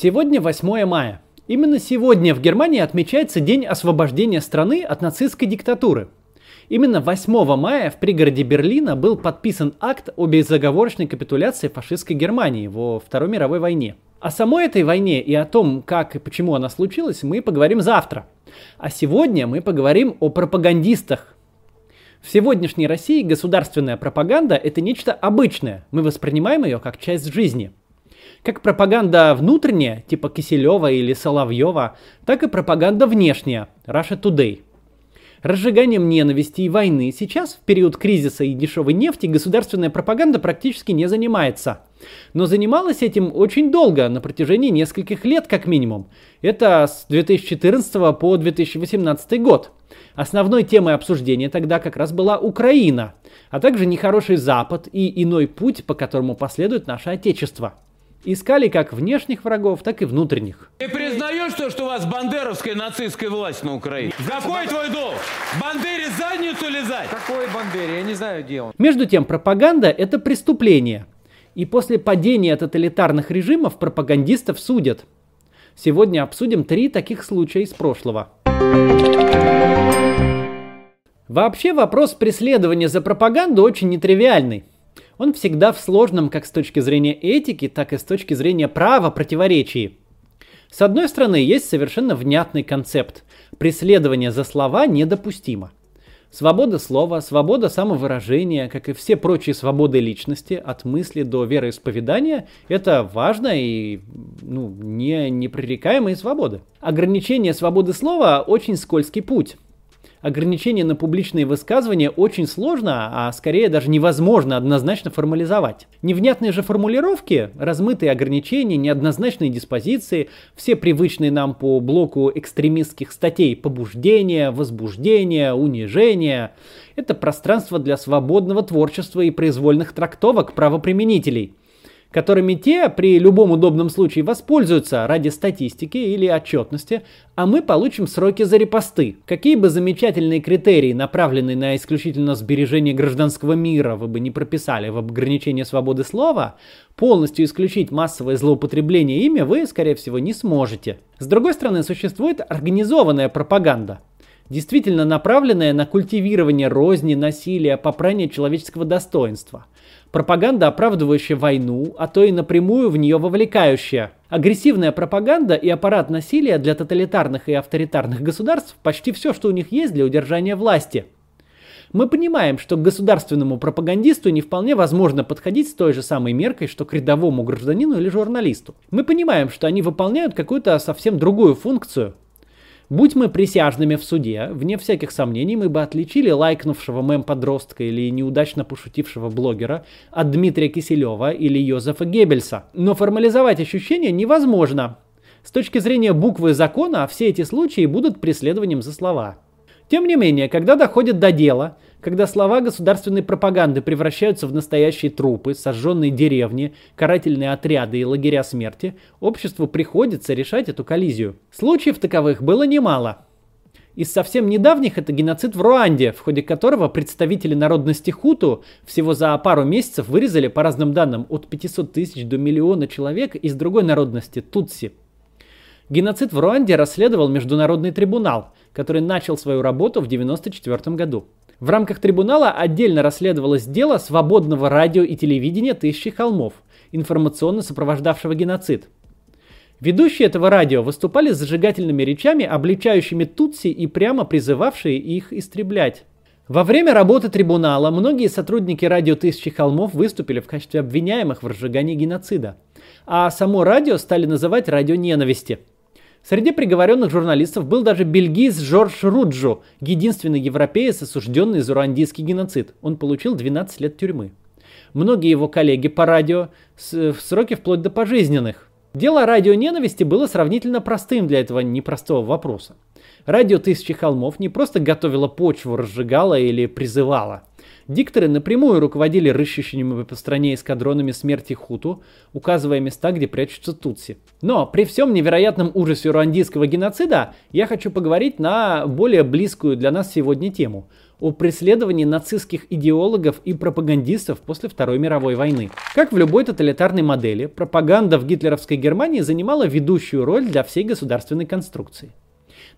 Сегодня 8 мая. Именно сегодня в Германии отмечается День освобождения страны от нацистской диктатуры. Именно 8 мая в пригороде Берлина был подписан акт о безоговорочной капитуляции фашистской Германии во Второй мировой войне. О самой этой войне и о том, как и почему она случилась, мы поговорим завтра. А сегодня мы поговорим о пропагандистах. В сегодняшней России государственная пропаганда – это нечто обычное. Мы воспринимаем ее как часть жизни – как пропаганда внутренняя, типа Киселева или Соловьева, так и пропаганда внешняя, Russia Today. Разжиганием ненависти и войны сейчас, в период кризиса и дешевой нефти, государственная пропаганда практически не занимается. Но занималась этим очень долго, на протяжении нескольких лет как минимум. Это с 2014 по 2018 год. Основной темой обсуждения тогда как раз была Украина, а также нехороший Запад и иной путь, по которому последует наше Отечество. Искали как внешних врагов, так и внутренних. Ты признаешь то, что у вас бандеровская нацистская власть на Украине? Какой твой долг? Бандере задницу лизать? Какой Бандере? Я не знаю, где он. Между тем, пропаганда – это преступление. И после падения тоталитарных режимов пропагандистов судят. Сегодня обсудим три таких случая из прошлого. Вообще вопрос преследования за пропаганду очень нетривиальный он всегда в сложном как с точки зрения этики, так и с точки зрения права противоречии. С одной стороны, есть совершенно внятный концепт. Преследование за слова недопустимо. Свобода слова, свобода самовыражения, как и все прочие свободы личности, от мысли до вероисповедания, это важно и ну, не непререкаемые свободы. Ограничение свободы слова очень скользкий путь ограничения на публичные высказывания очень сложно, а скорее даже невозможно однозначно формализовать. Невнятные же формулировки, размытые ограничения, неоднозначные диспозиции, все привычные нам по блоку экстремистских статей побуждение, возбуждение, унижение – это пространство для свободного творчества и произвольных трактовок правоприменителей – которыми те при любом удобном случае воспользуются ради статистики или отчетности, а мы получим сроки за репосты. Какие бы замечательные критерии, направленные на исключительно сбережение гражданского мира, вы бы не прописали в ограничении свободы слова, полностью исключить массовое злоупотребление ими вы, скорее всего, не сможете. С другой стороны, существует организованная пропаганда – действительно направленная на культивирование розни, насилия, попрание человеческого достоинства. Пропаганда, оправдывающая войну, а то и напрямую в нее вовлекающая. Агрессивная пропаганда и аппарат насилия для тоталитарных и авторитарных государств почти все, что у них есть для удержания власти. Мы понимаем, что к государственному пропагандисту не вполне возможно подходить с той же самой меркой, что к рядовому гражданину или журналисту. Мы понимаем, что они выполняют какую-то совсем другую функцию – Будь мы присяжными в суде, вне всяких сомнений мы бы отличили лайкнувшего мем-подростка или неудачно пошутившего блогера от Дмитрия Киселева или Йозефа Геббельса. Но формализовать ощущения невозможно. С точки зрения буквы закона, все эти случаи будут преследованием за слова. Тем не менее, когда доходит до дела, когда слова государственной пропаганды превращаются в настоящие трупы, сожженные деревни, карательные отряды и лагеря смерти, обществу приходится решать эту коллизию. Случаев таковых было немало. Из совсем недавних это геноцид в Руанде, в ходе которого представители народности Хуту всего за пару месяцев вырезали, по разным данным, от 500 тысяч до миллиона человек из другой народности – Тутси. Геноцид в Руанде расследовал Международный трибунал, который начал свою работу в 1994 году. В рамках трибунала отдельно расследовалось дело свободного радио и телевидения «Тысячи холмов», информационно сопровождавшего геноцид. Ведущие этого радио выступали с зажигательными речами, обличающими Тутси и прямо призывавшие их истреблять. Во время работы трибунала многие сотрудники радио «Тысячи холмов» выступили в качестве обвиняемых в разжигании геноцида, а само радио стали называть радио ненависти – Среди приговоренных журналистов был даже бельгиец Жорж Руджо, единственный европеец, осужденный за руандийский геноцид. Он получил 12 лет тюрьмы. Многие его коллеги по радио в сроки вплоть до пожизненных. Дело радио ненависти было сравнительно простым для этого непростого вопроса. Радио «Тысячи холмов» не просто готовило почву, разжигало или призывало. Дикторы напрямую руководили рыщущими по стране эскадронами смерти Хуту, указывая места, где прячутся Тутси. Но при всем невероятном ужасе руандийского геноцида я хочу поговорить на более близкую для нас сегодня тему – о преследовании нацистских идеологов и пропагандистов после Второй мировой войны. Как в любой тоталитарной модели, пропаганда в гитлеровской Германии занимала ведущую роль для всей государственной конструкции.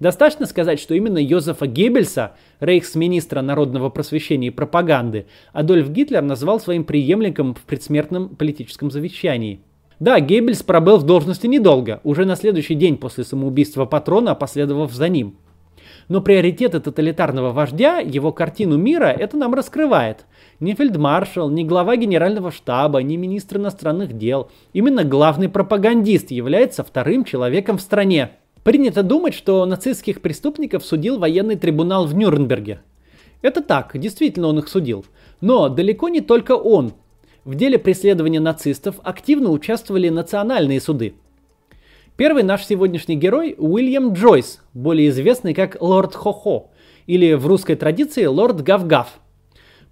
Достаточно сказать, что именно Йозефа Геббельса, рейхсминистра народного просвещения и пропаганды, Адольф Гитлер назвал своим преемником в предсмертном политическом завещании. Да, Геббельс пробыл в должности недолго, уже на следующий день после самоубийства патрона, последовав за ним. Но приоритеты тоталитарного вождя, его картину мира, это нам раскрывает. Ни фельдмаршал, ни глава генерального штаба, ни министр иностранных дел. Именно главный пропагандист является вторым человеком в стране. Принято думать, что нацистских преступников судил военный трибунал в Нюрнберге. Это так, действительно он их судил. Но далеко не только он. В деле преследования нацистов активно участвовали национальные суды. Первый наш сегодняшний герой Уильям Джойс, более известный как Лорд Хо-Хо, или в русской традиции Лорд Гав-Гав –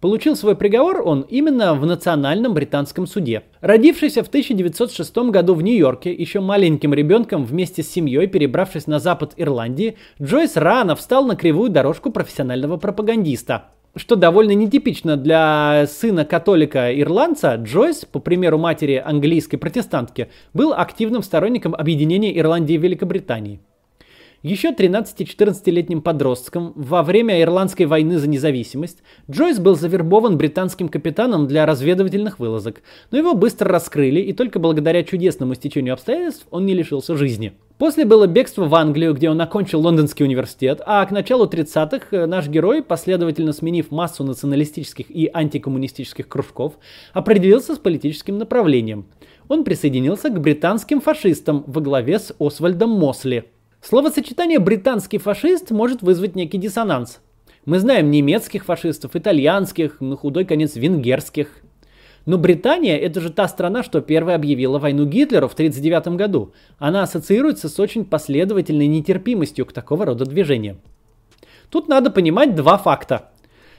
Получил свой приговор он именно в Национальном британском суде. Родившийся в 1906 году в Нью-Йорке, еще маленьким ребенком вместе с семьей, перебравшись на запад Ирландии, Джойс рано встал на кривую дорожку профессионального пропагандиста. Что довольно нетипично для сына католика-ирландца, Джойс, по примеру матери английской протестантки, был активным сторонником объединения Ирландии и Великобритании. Еще 13-14-летним подростком во время Ирландской войны за независимость Джойс был завербован британским капитаном для разведывательных вылазок, но его быстро раскрыли, и только благодаря чудесному стечению обстоятельств он не лишился жизни. После было бегство в Англию, где он окончил Лондонский университет, а к началу 30-х э, наш герой, последовательно сменив массу националистических и антикоммунистических кружков, определился с политическим направлением. Он присоединился к британским фашистам во главе с Освальдом Мосли – Словосочетание «британский фашист» может вызвать некий диссонанс. Мы знаем немецких фашистов, итальянских, на худой конец венгерских. Но Британия – это же та страна, что первая объявила войну Гитлеру в 1939 году. Она ассоциируется с очень последовательной нетерпимостью к такого рода движениям. Тут надо понимать два факта.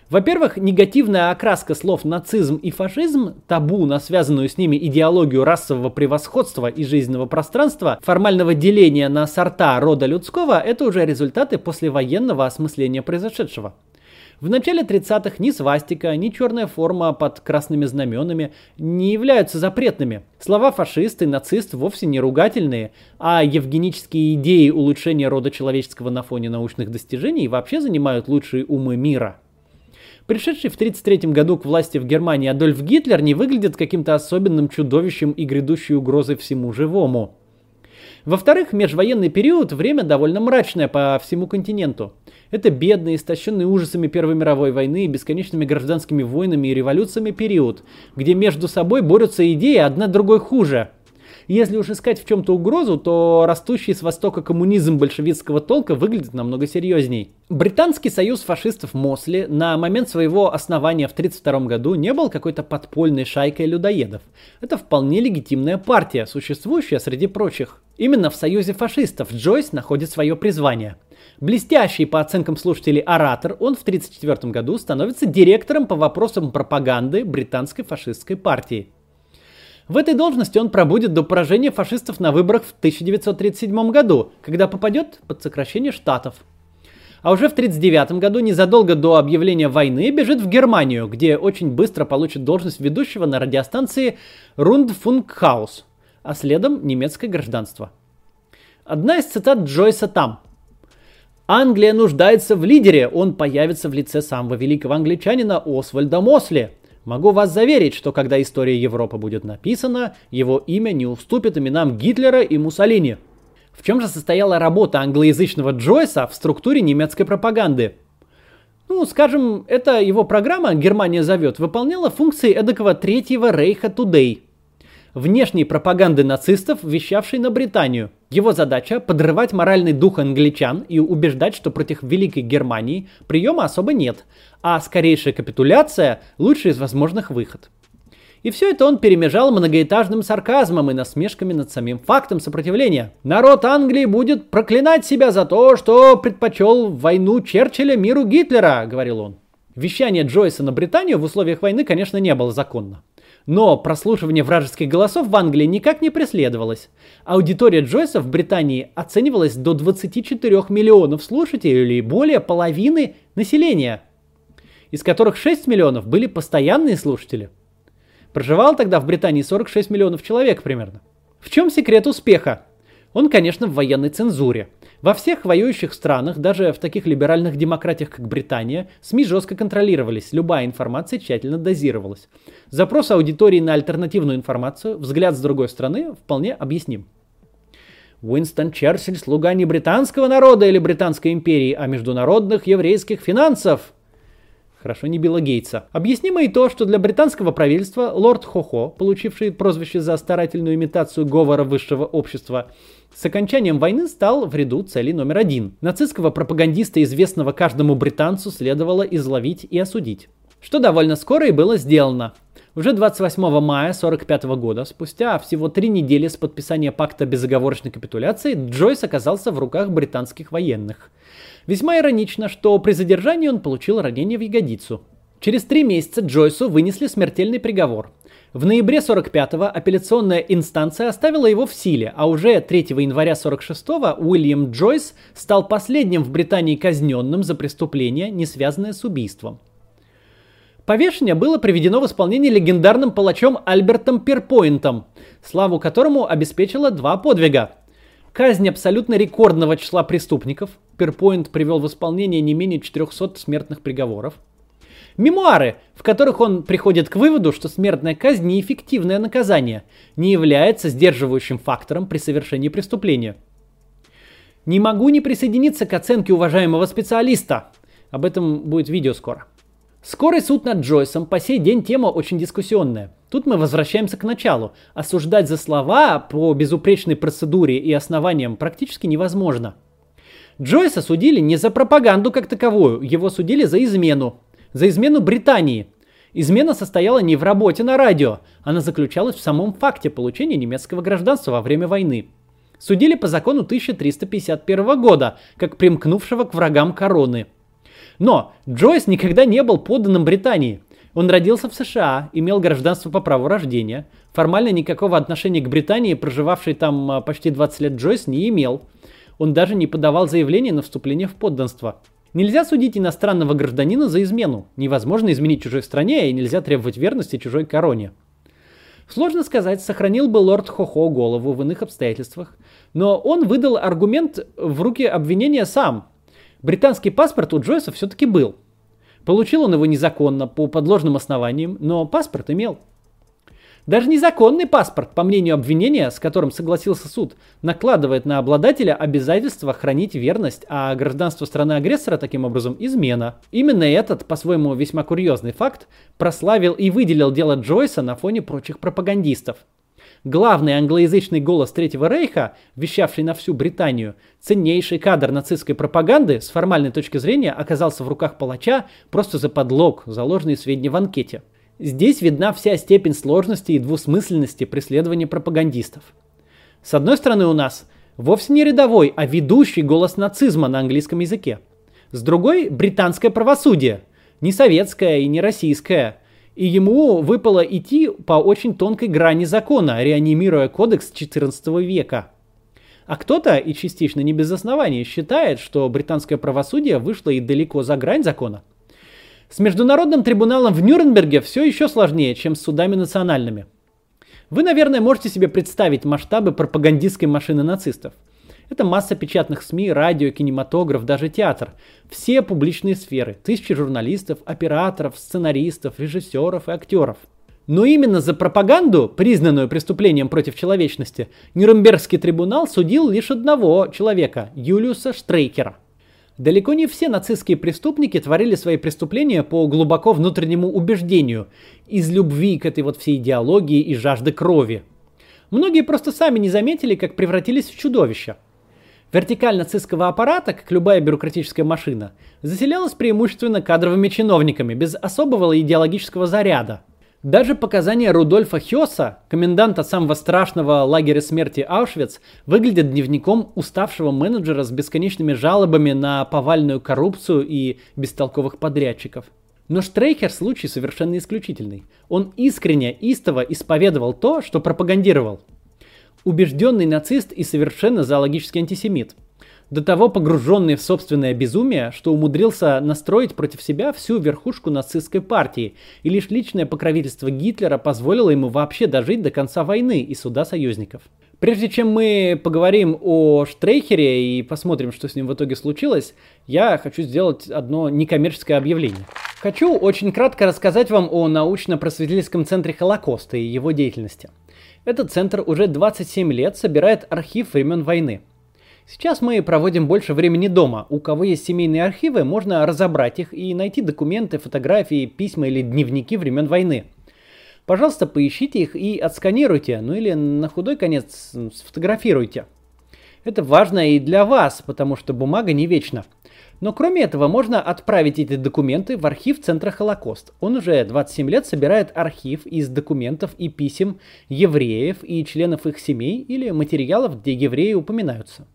Во-первых, негативная окраска слов нацизм и фашизм, табу на связанную с ними идеологию расового превосходства и жизненного пространства, формального деления на сорта рода людского, это уже результаты послевоенного осмысления произошедшего. В начале 30-х ни свастика, ни черная форма под красными знаменами не являются запретными. Слова фашист и нацист вовсе не ругательные, а евгенические идеи улучшения рода человеческого на фоне научных достижений вообще занимают лучшие умы мира. Пришедший в 1933 году к власти в Германии Адольф Гитлер не выглядит каким-то особенным чудовищем и грядущей угрозой всему живому. Во-вторых, межвоенный период – время довольно мрачное по всему континенту. Это бедный, истощенный ужасами Первой мировой войны и бесконечными гражданскими войнами и революциями период, где между собой борются идеи одна другой хуже – если уж искать в чем-то угрозу, то растущий с востока коммунизм большевистского толка выглядит намного серьезней. Британский союз фашистов Мосли на момент своего основания в 1932 году не был какой-то подпольной шайкой людоедов. Это вполне легитимная партия, существующая среди прочих. Именно в союзе фашистов Джойс находит свое призвание. Блестящий по оценкам слушателей оратор, он в 1934 году становится директором по вопросам пропаганды британской фашистской партии. В этой должности он пробудет до поражения фашистов на выборах в 1937 году, когда попадет под сокращение штатов. А уже в 1939 году, незадолго до объявления войны, бежит в Германию, где очень быстро получит должность ведущего на радиостанции Rundfunkhaus, а следом немецкое гражданство. Одна из цитат Джойса там. «Англия нуждается в лидере, он появится в лице самого великого англичанина Освальда Мосли, Могу вас заверить, что когда история Европы будет написана, его имя не уступит именам Гитлера и Муссолини. В чем же состояла работа англоязычного Джойса в структуре немецкой пропаганды? Ну, скажем, эта его программа «Германия зовет» выполняла функции эдакого третьего рейха Today – внешней пропаганды нацистов, вещавшей на Британию. Его задача – подрывать моральный дух англичан и убеждать, что против Великой Германии приема особо нет, а скорейшая капитуляция – лучший из возможных выход. И все это он перемежал многоэтажным сарказмом и насмешками над самим фактом сопротивления. Народ Англии будет проклинать себя за то, что предпочел войну Черчилля миру Гитлера, говорил он. Вещание Джойса на Британию в условиях войны, конечно, не было законно. Но прослушивание вражеских голосов в Англии никак не преследовалось. Аудитория Джойса в Британии оценивалась до 24 миллионов слушателей или более половины населения, из которых 6 миллионов были постоянные слушатели. Проживало тогда в Британии 46 миллионов человек примерно. В чем секрет успеха? Он, конечно, в военной цензуре. Во всех воюющих странах, даже в таких либеральных демократиях, как Британия, СМИ жестко контролировались, любая информация тщательно дозировалась. Запрос аудитории на альтернативную информацию, взгляд с другой стороны, вполне объясним. Уинстон Черчилль – слуга не британского народа или британской империи, а международных еврейских финансов – Хорошо, не Билла Гейтса. Объяснимо и то, что для британского правительства лорд Хохо, получивший прозвище за старательную имитацию говора высшего общества, с окончанием войны стал в ряду целей номер один. Нацистского пропагандиста, известного каждому британцу, следовало изловить и осудить. Что довольно скоро и было сделано. Уже 28 мая 1945 года, спустя всего три недели с подписания пакта безоговорочной капитуляции, Джойс оказался в руках британских военных. Весьма иронично, что при задержании он получил ранение в ягодицу. Через три месяца Джойсу вынесли смертельный приговор. В ноябре 45-го апелляционная инстанция оставила его в силе, а уже 3 января 46-го Уильям Джойс стал последним в Британии казненным за преступление, не связанное с убийством. Повешение было приведено в исполнение легендарным палачом Альбертом Перпоинтом, славу которому обеспечило два подвига. Казнь абсолютно рекордного числа преступников, Перпоинт привел в исполнение не менее 400 смертных приговоров. Мемуары, в которых он приходит к выводу, что смертная казнь неэффективное наказание, не является сдерживающим фактором при совершении преступления. Не могу не присоединиться к оценке уважаемого специалиста. Об этом будет видео скоро. Скорый суд над Джойсом по сей день тема очень дискуссионная. Тут мы возвращаемся к началу. Осуждать за слова по безупречной процедуре и основаниям практически невозможно. Джойса судили не за пропаганду как таковую, его судили за измену. За измену Британии. Измена состояла не в работе на радио, она заключалась в самом факте получения немецкого гражданства во время войны. Судили по закону 1351 года, как примкнувшего к врагам короны. Но Джойс никогда не был подданным Британии. Он родился в США, имел гражданство по праву рождения. Формально никакого отношения к Британии, проживавшей там а, почти 20 лет Джойс, не имел. Он даже не подавал заявление на вступление в подданство. Нельзя судить иностранного гражданина за измену. Невозможно изменить чужой стране, и нельзя требовать верности чужой короне. Сложно сказать, сохранил бы лорд Хохо голову в иных обстоятельствах, но он выдал аргумент в руки обвинения сам. Британский паспорт у Джойса все-таки был. Получил он его незаконно, по подложным основаниям, но паспорт имел. Даже незаконный паспорт, по мнению обвинения, с которым согласился суд, накладывает на обладателя обязательство хранить верность, а гражданство страны-агрессора таким образом измена. Именно этот, по-своему весьма курьезный факт, прославил и выделил дело Джойса на фоне прочих пропагандистов. Главный англоязычный голос Третьего Рейха, вещавший на всю Британию, ценнейший кадр нацистской пропаганды, с формальной точки зрения оказался в руках палача просто за подлог, заложенный сведения в анкете. Здесь видна вся степень сложности и двусмысленности преследования пропагандистов. С одной стороны у нас вовсе не рядовой, а ведущий голос нацизма на английском языке. С другой – британское правосудие, не советское и не российское. И ему выпало идти по очень тонкой грани закона, реанимируя кодекс XIV века. А кто-то, и частично не без оснований, считает, что британское правосудие вышло и далеко за грань закона – с международным трибуналом в Нюрнберге все еще сложнее, чем с судами национальными. Вы, наверное, можете себе представить масштабы пропагандистской машины нацистов. Это масса печатных СМИ, радио, кинематограф, даже театр. Все публичные сферы. Тысячи журналистов, операторов, сценаристов, режиссеров и актеров. Но именно за пропаганду, признанную преступлением против человечности, Нюрнбергский трибунал судил лишь одного человека – Юлиуса Штрейкера – Далеко не все нацистские преступники творили свои преступления по глубоко внутреннему убеждению, из любви к этой вот всей идеологии и жажды крови. Многие просто сами не заметили, как превратились в чудовища. Вертикаль нацистского аппарата, как любая бюрократическая машина, заселялась преимущественно кадровыми чиновниками, без особого идеологического заряда – даже показания Рудольфа Хёса, коменданта самого страшного лагеря смерти Аушвиц, выглядят дневником уставшего менеджера с бесконечными жалобами на повальную коррупцию и бестолковых подрядчиков. Но Штрейхер случай совершенно исключительный. Он искренне, истово исповедовал то, что пропагандировал. Убежденный нацист и совершенно зоологический антисемит. До того погруженный в собственное безумие, что умудрился настроить против себя всю верхушку нацистской партии, и лишь личное покровительство Гитлера позволило ему вообще дожить до конца войны и суда союзников. Прежде чем мы поговорим о Штрейхере и посмотрим, что с ним в итоге случилось, я хочу сделать одно некоммерческое объявление. Хочу очень кратко рассказать вам о научно-просветительском центре Холокоста и его деятельности. Этот центр уже 27 лет собирает архив времен войны. Сейчас мы проводим больше времени дома. У кого есть семейные архивы, можно разобрать их и найти документы, фотографии, письма или дневники времен войны – Пожалуйста, поищите их и отсканируйте, ну или на худой конец сфотографируйте. Это важно и для вас, потому что бумага не вечна. Но кроме этого, можно отправить эти документы в архив Центра Холокост. Он уже 27 лет собирает архив из документов и писем евреев и членов их семей или материалов, где евреи упоминаются.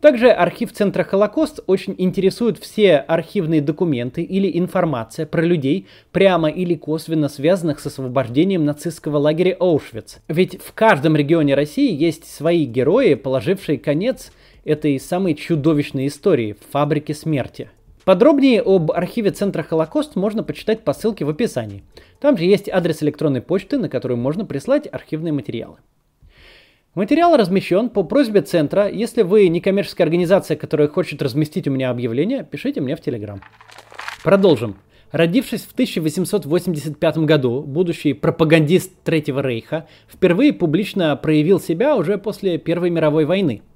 Также архив Центра Холокост очень интересует все архивные документы или информация про людей, прямо или косвенно связанных с освобождением нацистского лагеря Оушвиц. Ведь в каждом регионе России есть свои герои, положившие конец этой самой чудовищной истории – фабрике смерти. Подробнее об архиве Центра Холокост можно почитать по ссылке в описании. Там же есть адрес электронной почты, на которую можно прислать архивные материалы. Материал размещен по просьбе центра. Если вы некоммерческая организация, которая хочет разместить у меня объявление, пишите мне в Телеграм. Продолжим. Родившись в 1885 году, будущий пропагандист Третьего Рейха впервые публично проявил себя уже после Первой мировой войны –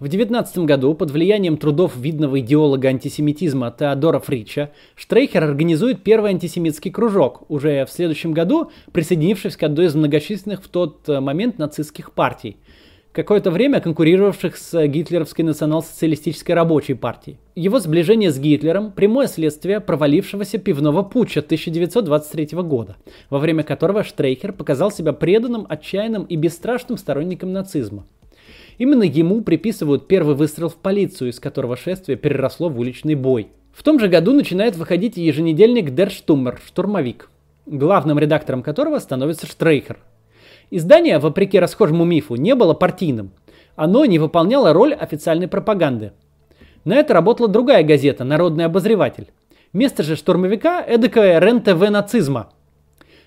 в 19 году под влиянием трудов видного идеолога антисемитизма Теодора Фрича Штрейхер организует первый антисемитский кружок, уже в следующем году присоединившись к одной из многочисленных в тот э, момент нацистских партий, какое-то время конкурировавших с гитлеровской национал-социалистической рабочей партией. Его сближение с Гитлером – прямое следствие провалившегося пивного путча 1923 года, во время которого Штрейхер показал себя преданным, отчаянным и бесстрашным сторонником нацизма. Именно ему приписывают первый выстрел в полицию, из которого шествие переросло в уличный бой. В том же году начинает выходить еженедельник Der Stummer, штурмовик, главным редактором которого становится Штрейхер. Издание, вопреки расхожему мифу, не было партийным. Оно не выполняло роль официальной пропаганды. На это работала другая газета «Народный обозреватель». Место же штурмовика – эдакое РЕН-ТВ нацизма –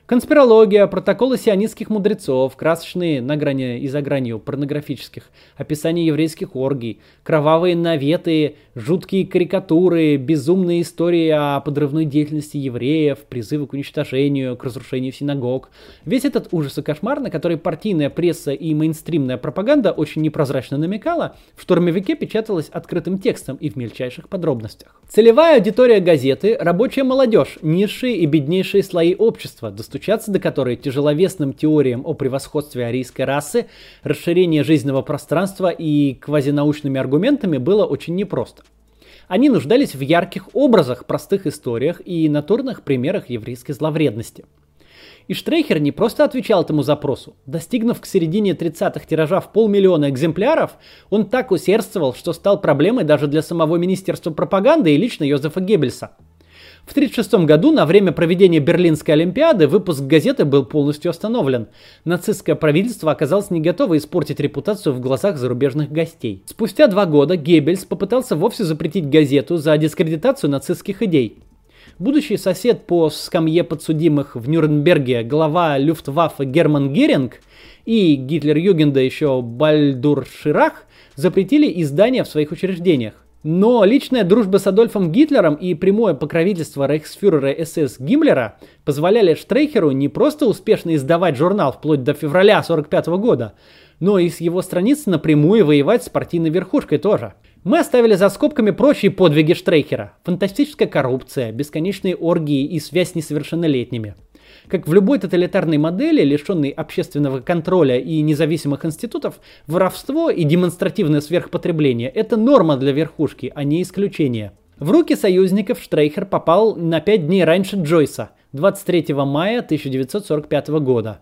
Конспирология, протоколы сионистских мудрецов, красочные на грани и за гранью порнографических, описание еврейских оргий, кровавые наветы, жуткие карикатуры, безумные истории о подрывной деятельности евреев, призывы к уничтожению, к разрушению синагог. Весь этот ужас и кошмар, на который партийная пресса и мейнстримная пропаганда очень непрозрачно намекала, в штурмовике печаталось открытым текстом и в мельчайших подробностях. Целевая аудитория газеты – рабочая молодежь, низшие и беднейшие слои общества, доступные достучаться до которой тяжеловесным теориям о превосходстве арийской расы, расширение жизненного пространства и квазинаучными аргументами было очень непросто. Они нуждались в ярких образах, простых историях и натурных примерах еврейской зловредности. И Штрейхер не просто отвечал этому запросу. Достигнув к середине 30-х тиража в полмиллиона экземпляров, он так усердствовал, что стал проблемой даже для самого Министерства пропаганды и лично Йозефа Геббельса – в 1936 году на время проведения Берлинской Олимпиады выпуск газеты был полностью остановлен. Нацистское правительство оказалось не готово испортить репутацию в глазах зарубежных гостей. Спустя два года Геббельс попытался вовсе запретить газету за дискредитацию нацистских идей. Будущий сосед по скамье подсудимых в Нюрнберге, глава Люфтваффе Герман Геринг и Гитлер-Югенда еще Бальдур Ширах запретили издание в своих учреждениях. Но личная дружба с Адольфом Гитлером и прямое покровительство рейхсфюрера СС Гиммлера позволяли Штрейхеру не просто успешно издавать журнал вплоть до февраля 1945 года, но и с его страниц напрямую воевать с партийной верхушкой тоже. Мы оставили за скобками прочие подвиги Штрейхера. Фантастическая коррупция, бесконечные оргии и связь с несовершеннолетними – как в любой тоталитарной модели, лишенной общественного контроля и независимых институтов, воровство и демонстративное сверхпотребление – это норма для верхушки, а не исключение. В руки союзников Штрейхер попал на пять дней раньше Джойса, 23 мая 1945 года.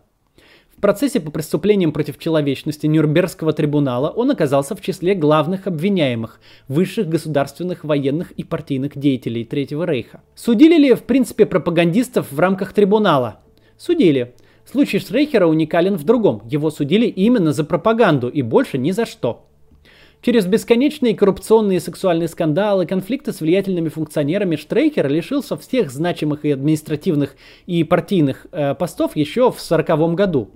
Процессе по преступлениям против человечности Нюрнбергского трибунала он оказался в числе главных обвиняемых, высших государственных, военных и партийных деятелей Третьего Рейха. Судили ли, в принципе, пропагандистов в рамках трибунала? Судили. Случай Штрейхера уникален в другом. Его судили именно за пропаганду и больше ни за что. Через бесконечные коррупционные сексуальные скандалы, конфликты с влиятельными функционерами Штрейхер лишился всех значимых и административных и партийных э, постов еще в 1940 году.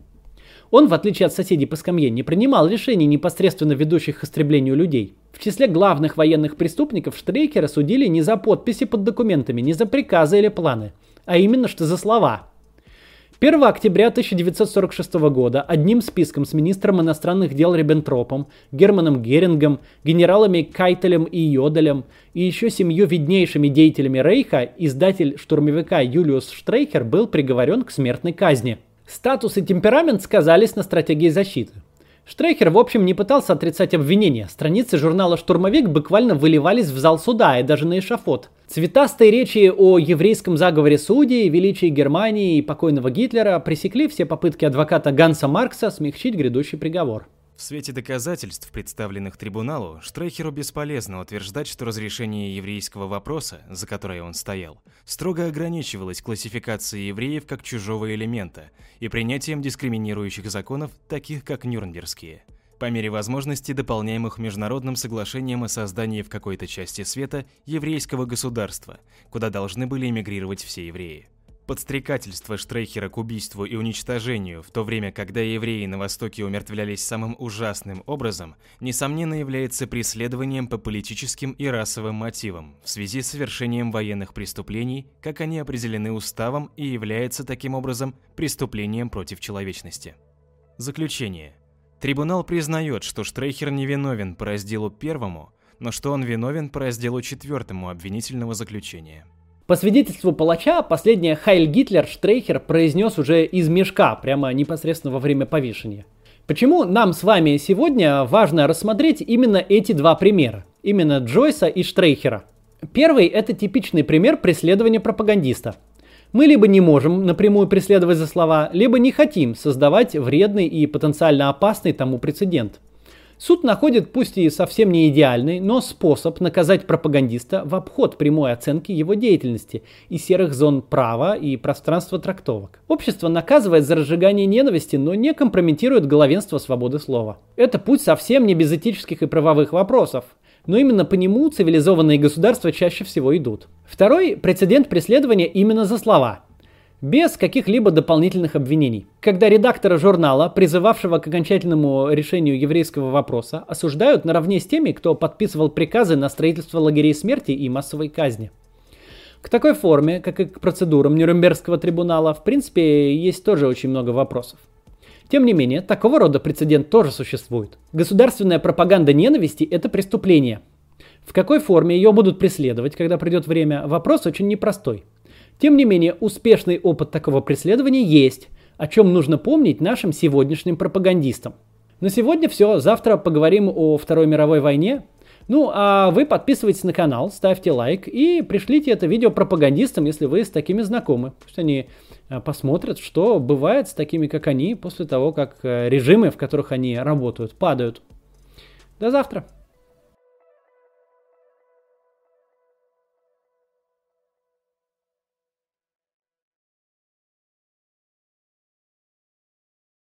Он, в отличие от соседей по скамье, не принимал решений, непосредственно ведущих к истреблению людей. В числе главных военных преступников Штрейкера судили не за подписи под документами, не за приказы или планы, а именно что за слова – 1 октября 1946 года одним списком с министром иностранных дел Риббентропом, Германом Герингом, генералами Кайтелем и Йоделем и еще семью виднейшими деятелями Рейха издатель штурмовика Юлиус Штрейхер был приговорен к смертной казни. Статус и темперамент сказались на стратегии защиты. Штрейхер, в общем, не пытался отрицать обвинения. Страницы журнала «Штурмовик» буквально выливались в зал суда и даже на эшафот. Цветастые речи о еврейском заговоре судей, величии Германии и покойного Гитлера пресекли все попытки адвоката Ганса Маркса смягчить грядущий приговор. В свете доказательств, представленных трибуналу, Штрейхеру бесполезно утверждать, что разрешение еврейского вопроса, за которое он стоял, строго ограничивалось классификацией евреев как чужого элемента и принятием дискриминирующих законов, таких как Нюрнбергские, по мере возможности дополняемых международным соглашением о создании в какой-то части света еврейского государства, куда должны были эмигрировать все евреи. Подстрекательство Штрейхера к убийству и уничтожению, в то время, когда евреи на Востоке умертвлялись самым ужасным образом, несомненно является преследованием по политическим и расовым мотивам в связи с совершением военных преступлений, как они определены уставом и является таким образом преступлением против человечности. Заключение. Трибунал признает, что Штрейхер невиновен по разделу первому, но что он виновен по разделу четвертому обвинительного заключения. По свидетельству палача, последнее «Хайль Гитлер» Штрейхер произнес уже из мешка, прямо непосредственно во время повешения. Почему нам с вами сегодня важно рассмотреть именно эти два примера? Именно Джойса и Штрейхера. Первый – это типичный пример преследования пропагандиста. Мы либо не можем напрямую преследовать за слова, либо не хотим создавать вредный и потенциально опасный тому прецедент – Суд находит пусть и совсем не идеальный, но способ наказать пропагандиста в обход прямой оценки его деятельности и серых зон права и пространства трактовок. Общество наказывает за разжигание ненависти, но не компрометирует главенство свободы слова. Это путь совсем не без этических и правовых вопросов. Но именно по нему цивилизованные государства чаще всего идут. Второй – прецедент преследования именно за слова – без каких-либо дополнительных обвинений. Когда редактора журнала, призывавшего к окончательному решению еврейского вопроса, осуждают наравне с теми, кто подписывал приказы на строительство лагерей смерти и массовой казни. К такой форме, как и к процедурам Нюрнбергского трибунала, в принципе, есть тоже очень много вопросов. Тем не менее, такого рода прецедент тоже существует. Государственная пропаганда ненависти – это преступление. В какой форме ее будут преследовать, когда придет время, вопрос очень непростой. Тем не менее, успешный опыт такого преследования есть, о чем нужно помнить нашим сегодняшним пропагандистам. На сегодня все. Завтра поговорим о Второй мировой войне. Ну, а вы подписывайтесь на канал, ставьте лайк и пришлите это видео пропагандистам, если вы с такими знакомы. Пусть они э, посмотрят, что бывает с такими, как они, после того, как э, режимы, в которых они работают, падают. До завтра.